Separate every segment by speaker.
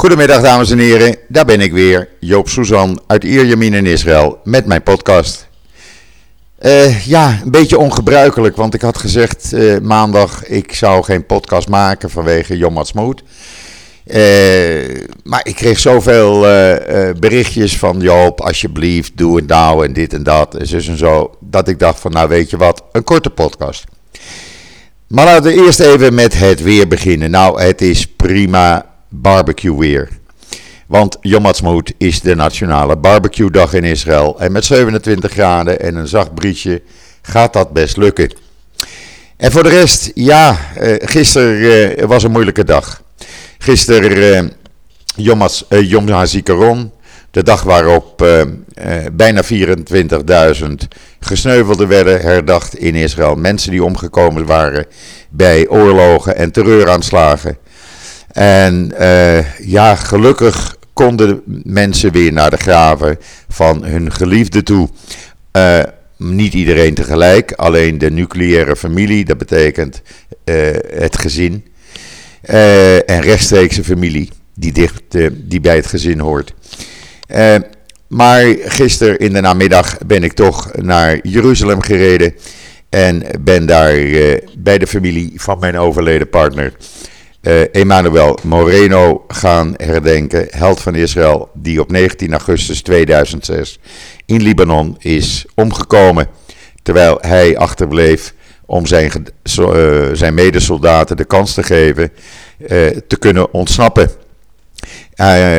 Speaker 1: Goedemiddag dames en heren, daar ben ik weer, Joop Suzan uit Ierjemien in Israël met mijn podcast. Uh, ja, een beetje ongebruikelijk, want ik had gezegd uh, maandag ik zou geen podcast maken vanwege Yom Ha'atzmaut. Uh, maar ik kreeg zoveel berichtjes van Joop, alsjeblieft, doe het nou en dit en dat en zus en zo, dat ik dacht van nou weet je wat, een korte podcast. Maar laten we eerst even met het weer beginnen. Nou, het is prima barbecue weer. Want Yom is de nationale barbecue dag in Israël. En met 27 graden en een zacht briesje gaat dat best lukken. En voor de rest, ja, uh, gisteren uh, was een moeilijke dag. Gisteren Yom, Yom HaZikaron, de dag waarop bijna 24.000 gesneuvelden werden herdacht in Israël. Mensen die omgekomen waren bij oorlogen en terreuraanslagen. En uh, ja, gelukkig konden mensen weer naar de graven van hun geliefde toe. Uh, niet iedereen tegelijk, alleen de nucleaire familie, dat betekent uh, het gezin. en rechtstreekse familie, die, dicht, die bij het gezin hoort. maar gisteren in de namiddag ben ik toch naar Jeruzalem gereden. En ben daar bij de familie van mijn overleden partner uh, Emmanuel Moreno gaan herdenken, held van Israël, die op 19 augustus 2006 in Libanon is omgekomen. Terwijl hij achterbleef om zijn, uh, zijn medesoldaten de kans te geven uh, te kunnen ontsnappen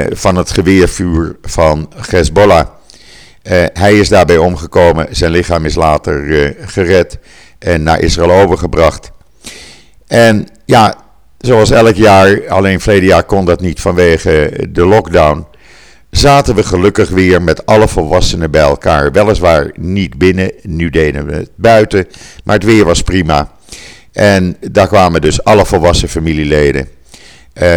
Speaker 1: van het geweervuur van Hezbollah. hij is daarbij omgekomen, zijn lichaam is later gered en naar Israël overgebracht. En ja, zoals elk jaar, alleen verleden jaar kon dat niet vanwege de lockdown, zaten we gelukkig weer met alle volwassenen bij elkaar. Weliswaar niet binnen, nu deden we het buiten, maar het weer was prima. En daar kwamen dus alle volwassen familieleden. Uh,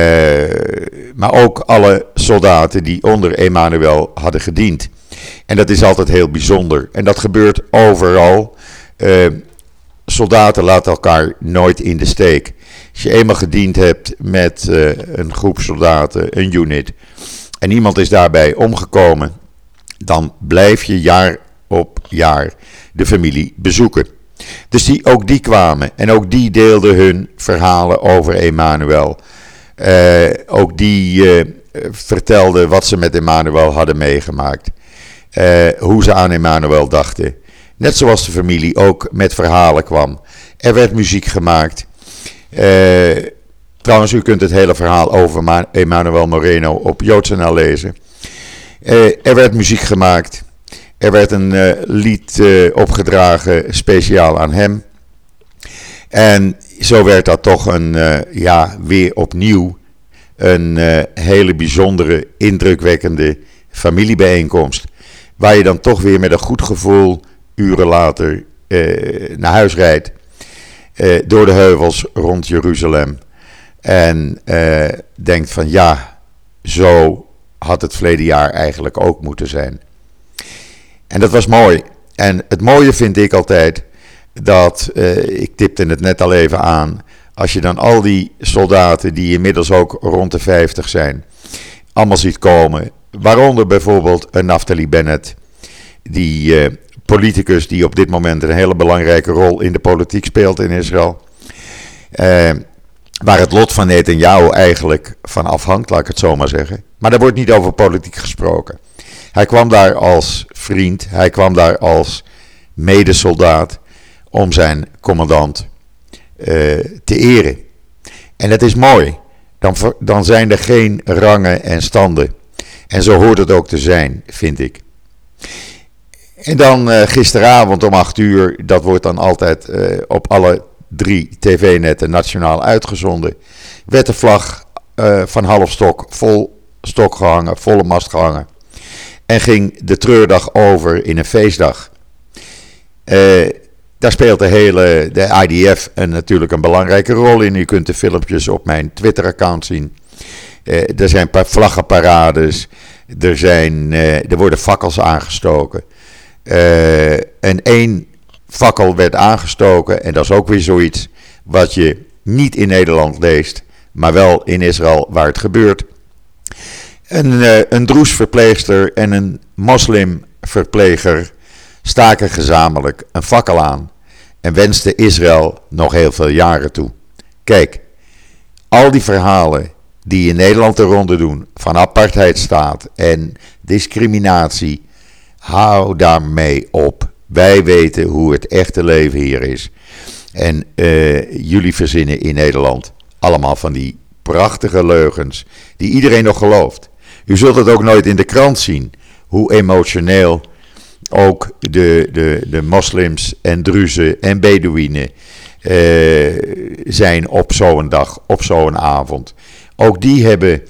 Speaker 1: maar ook alle soldaten die onder Emmanuel hadden gediend. En dat is altijd heel bijzonder. En dat gebeurt overal. Uh, soldaten laten elkaar nooit in de steek. Als je eenmaal gediend hebt met uh, een groep soldaten, een unit, en iemand is daarbij omgekomen, dan blijf je jaar op jaar de familie bezoeken. Dus die, ook die kwamen en ook die deelden hun verhalen over Emmanuel. Uh, ook die uh, vertelden wat ze met Emmanuel hadden meegemaakt. hoe ze aan Emmanuel dachten. Net zoals de familie ook met verhalen kwam. Er werd muziek gemaakt. Uh, trouwens, u kunt het hele verhaal over Emmanuel Moreno op JoodsNL lezen. Uh, er werd muziek gemaakt. Er werd een uh, lied opgedragen speciaal aan hem. En zo werd dat toch een, ja, weer opnieuw een hele bijzondere, indrukwekkende familiebijeenkomst. Waar je dan toch weer met een goed gevoel uren later naar huis rijdt. Uh, door de heuvels rond Jeruzalem. En uh, denkt van ja, zo had het verleden jaar eigenlijk ook moeten zijn. En dat was mooi. En het mooie vind ik altijd dat, ik tipte het net al even aan, als je dan al die soldaten die inmiddels ook rond de 50 zijn, allemaal ziet komen. Waaronder bijvoorbeeld een Naftali Bennett, die politicus die op dit moment een hele belangrijke rol in de politiek speelt in Israël. Uh, waar het lot van Netanyahu eigenlijk van afhangt, laat ik het zo maar zeggen. Maar daar wordt niet over politiek gesproken. Hij kwam daar als vriend, hij kwam daar als medesoldaat om zijn commandant uh, te eren. En dat is mooi. Dan, dan zijn er geen rangen en standen. En zo hoort het ook te zijn, vind ik. En dan uh, gisteravond om 8 uur, dat wordt dan altijd uh, op alle drie tv-netten nationaal uitgezonden, werd de vlag uh, van half stok vol stok gehangen, volle mast gehangen. En ging de treurdag over in een feestdag. daar speelt de hele de IDF een, natuurlijk een belangrijke rol in. U kunt de filmpjes op mijn Twitter-account zien. er zijn vlaggenparades. Er, zijn, er worden fakkels aangestoken. Uh, en één fakkel werd aangestoken. En dat is ook weer zoiets wat je niet in Nederland leest, maar wel in Israël waar het gebeurt. Een, uh, een droesverpleegster en een moslimverpleger staken gezamenlijk een fakkel aan en wensten Israël nog heel veel jaren toe. Kijk, al die verhalen die in Nederland de ronde doen van apartheidstaat en discriminatie, hou daarmee op. Wij weten hoe het echte leven hier is. En uh, jullie verzinnen in Nederland allemaal van die prachtige leugens die iedereen nog gelooft. U zult het ook nooit in de krant zien hoe emotioneel ook de, de, de moslims en druzen en beduïnen uh, zijn op zo'n dag, op zo'n avond. Ook die hebben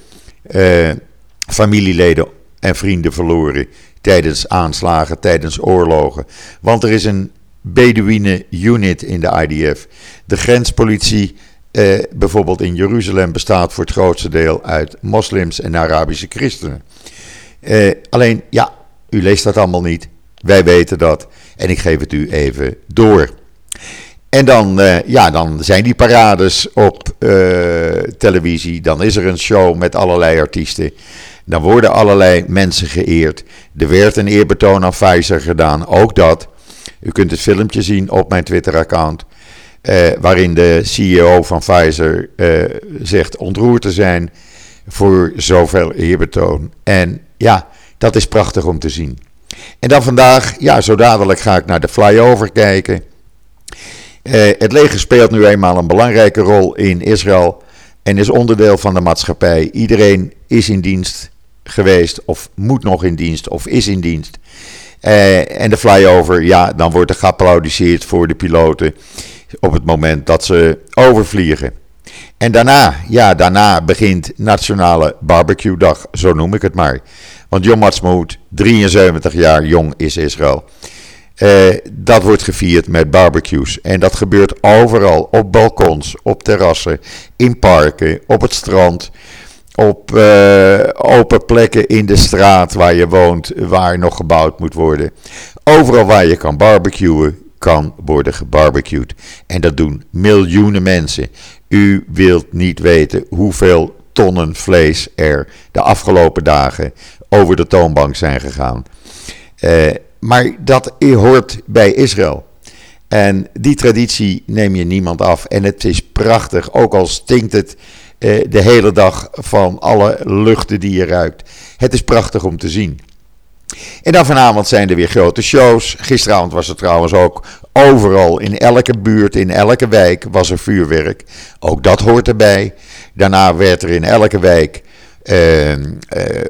Speaker 1: uh, familieleden en vrienden verloren tijdens aanslagen, tijdens oorlogen. Want er is een Bedouine-unit in de IDF. De grenspolitie, eh, bijvoorbeeld in Jeruzalem, bestaat voor het grootste deel uit moslims en Arabische christenen. Eh, alleen, ja, u leest dat allemaal niet. Wij weten dat. En ik geef het u even door. En dan, uh, ja, dan zijn die parades op uh, televisie. Dan is er een show met allerlei artiesten. Dan worden allerlei mensen geëerd. Er werd een eerbetoon aan Pfizer gedaan, ook dat. U kunt het filmpje zien op mijn Twitter-account. Uh, waarin de CEO van Pfizer uh, zegt ontroerd te zijn voor zoveel eerbetoon. En ja, dat is prachtig om te zien. En dan vandaag, ja, zo dadelijk ga ik naar de flyover kijken. Uh, het leger speelt nu eenmaal een belangrijke rol in Israël en is onderdeel van de maatschappij. Iedereen is in dienst geweest, of moet nog in dienst, of is in dienst. Uh, en de flyover, ja, dan wordt er geapplaudisseerd voor de piloten op het moment dat ze overvliegen. En daarna, ja, daarna begint Nationale Barbecue Dag, zo noem ik het maar. Want Yom Ha'atzmaut, 73 jaar jong is Israël. Uh, dat wordt gevierd met barbecues. En dat gebeurt overal. Op balkons, op terrassen, in parken, op het strand op uh, open plekken in de straat waar je woont, waar nog gebouwd moet worden. Overal waar je kan barbecuen, kan worden gebarbecued. En dat doen miljoenen mensen. U wilt niet weten hoeveel tonnen vlees er de afgelopen dagen over de toonbank zijn gegaan. Uh, maar dat hoort bij Israël. En die traditie neem je niemand af. En het is prachtig, ook al stinkt het eh, de hele dag van alle luchten die je ruikt. Het is prachtig om te zien. En dan vanavond zijn er weer grote shows. Gisteravond was er trouwens ook overal, in elke buurt, in elke wijk was er vuurwerk. Ook dat hoort erbij. Daarna werd er in elke wijk eh, eh,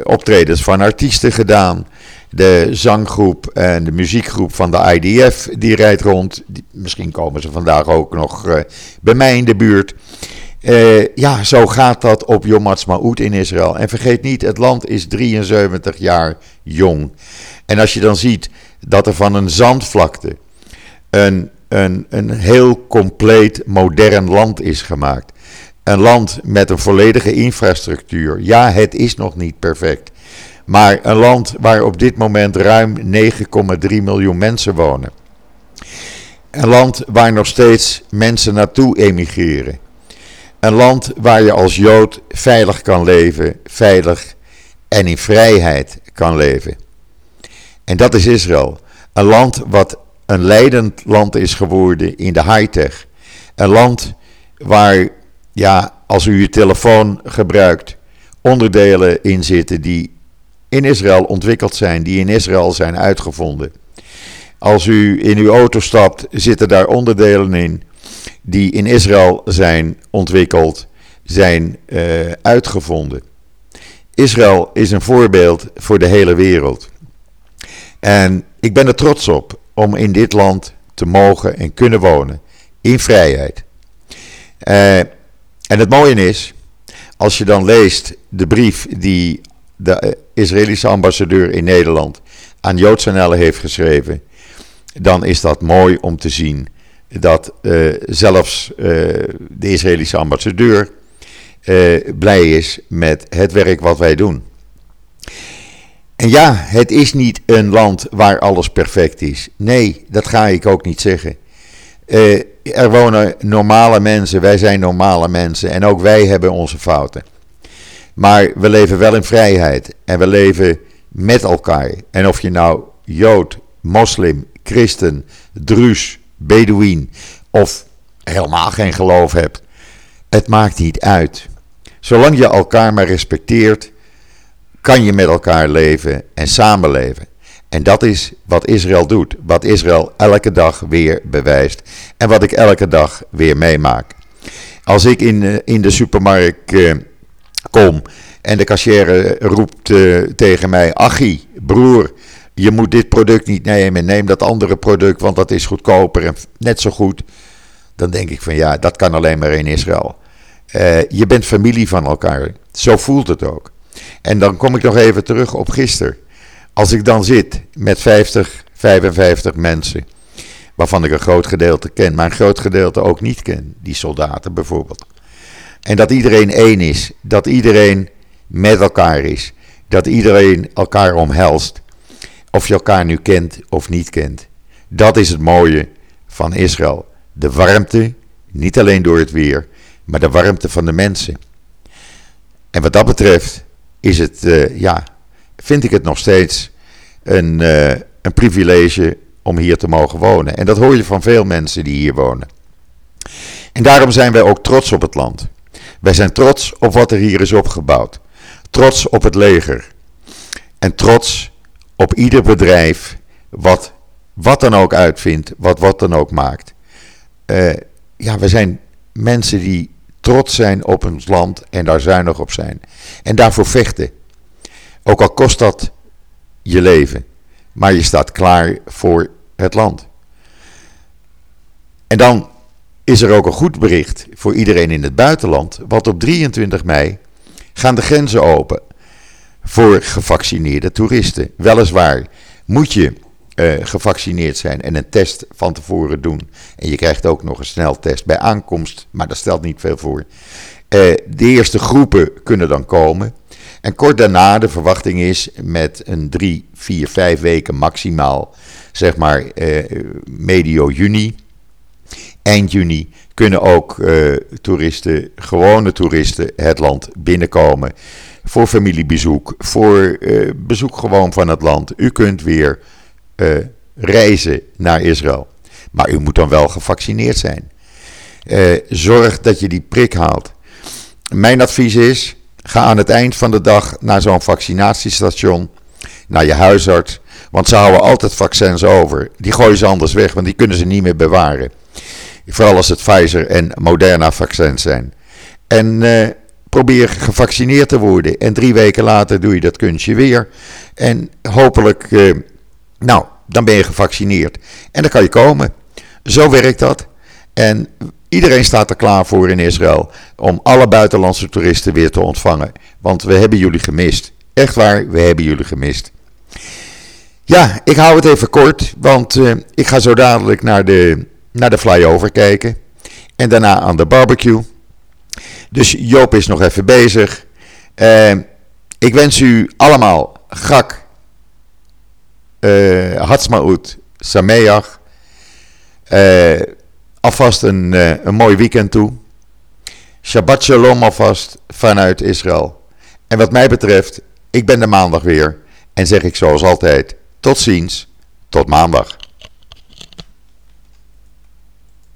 Speaker 1: optredens van artiesten gedaan. De zanggroep en de muziekgroep van de IDF die rijdt rond. misschien komen ze vandaag ook nog uh, bij mij in de buurt. Uh, ja, zo gaat dat op Yom Ha'atzmaut in Israël. En vergeet niet, het land is 73 jaar jong. En als je dan ziet dat er van een zandvlakte een, een, een heel compleet modern land is gemaakt. Een land met een volledige infrastructuur. Ja, het is nog niet perfect. Maar een land waar op dit moment ruim 9,3 miljoen mensen wonen. Een land waar nog steeds mensen naartoe emigreren. Een land waar je als Jood veilig kan leven, veilig en in vrijheid kan leven. En dat is Israël. Een land wat een leidend land is geworden in de high-tech. Een land waar, ja, als u uw telefoon gebruikt, onderdelen in zitten die in Israël ontwikkeld zijn, die in Israël zijn uitgevonden. Als u in uw auto stapt, zitten daar onderdelen in die in Israël zijn ontwikkeld, zijn uh, uitgevonden. Israël is een voorbeeld voor de hele wereld. En ik ben er trots op om in dit land te mogen en kunnen wonen. In vrijheid. Uh, en het mooie is, als je dan leest de brief die de Israëlische ambassadeur in Nederland aan Joods heeft geschreven, dan is dat mooi om te zien dat uh, zelfs uh, de Israëlische ambassadeur uh, blij is met het werk wat wij doen. En ja, het is niet een land waar alles perfect is. Nee, dat ga ik ook niet zeggen. er wonen normale mensen, wij zijn normale mensen en ook wij hebben onze fouten. Maar we leven wel in vrijheid en we leven met elkaar. En of je nou Jood, moslim, christen, druus, bedouin of helemaal geen geloof hebt, het maakt niet uit. Zolang je elkaar maar respecteert, kan je met elkaar leven en samenleven. En dat is wat Israël doet. Wat Israël elke dag weer bewijst. En wat ik elke dag weer meemaak. Als ik in, eh, in de supermarkt uh, kom en de cashier roept uh, tegen mij: Achie, broer, je moet dit product niet nemen. Neem dat andere product, want dat is goedkoper en net zo goed. Dan denk ik van ja, dat kan alleen maar in Israël. je bent familie van elkaar. Zo voelt het ook. En dan kom ik nog even terug op gisteren. Als ik dan zit met 50, 55 mensen, waarvan ik een groot gedeelte ken, maar een groot gedeelte ook niet ken, die soldaten bijvoorbeeld. En dat iedereen één is, dat iedereen met elkaar is, dat iedereen elkaar omhelst, of je elkaar nu kent of niet kent. Dat is het mooie van Israël. De warmte, niet alleen door het weer, maar de warmte van de mensen. En wat dat betreft is het, uh, ja, vind ik het nog steeds een, uh, een privilege om hier te mogen wonen. En dat hoor je van veel mensen die hier wonen. En daarom zijn wij ook trots op het land. Wij zijn trots op wat er hier is opgebouwd. Trots op het leger. En trots op ieder bedrijf wat wat dan ook uitvindt, wat wat dan ook maakt. Uh, ja, we zijn mensen die trots zijn op ons land en daar zuinig op zijn. En daarvoor vechten. Ook al kost dat je leven. Maar je staat klaar voor het land. En dan is er ook een goed bericht voor iedereen in het buitenland. Want op 23 mei gaan de grenzen open voor gevaccineerde toeristen. Weliswaar moet je uh, gevaccineerd zijn en een test van tevoren doen. En je krijgt ook nog een sneltest bij aankomst, maar dat stelt niet veel voor. Uh, de eerste groepen kunnen dan komen. En kort daarna, de verwachting is met een drie, vier, vijf weken maximaal, zeg maar uh, medio juni, eind juni, kunnen ook toeristen, gewone toeristen, het land binnenkomen. Voor familiebezoek, voor uh, bezoek gewoon van het land. U kunt weer reizen naar Israël. Maar u moet dan wel gevaccineerd zijn. zorg dat je die prik haalt. Mijn advies is Ga aan het eind van de dag naar zo'n vaccinatiestation, naar je huisarts. Want ze houden altijd vaccins over. Die gooien ze anders weg, want die kunnen ze niet meer bewaren. Vooral als het Pfizer en Moderna vaccins zijn. En probeer gevaccineerd te worden. En drie weken later doe je dat kunstje weer. En hopelijk, uh, nou, dan ben je gevaccineerd. En dan kan je komen. Zo werkt dat. En Iedereen staat er klaar voor in Israël om alle buitenlandse toeristen weer te ontvangen. Want we hebben jullie gemist. Echt waar, we hebben jullie gemist. Ja, ik hou het even kort, want uh, ik ga zo dadelijk naar de, naar de flyover kijken. En daarna aan de barbecue. Dus Joop is nog even bezig. Uh, ik wens u allemaal gak, uh, Hatzmaut, Sameach. Uh, alvast een, een mooi weekend toe. Shabbat shalom alvast vanuit Israël. En wat mij betreft, ik ben de maandag weer. En zeg ik zoals altijd, tot ziens, tot maandag.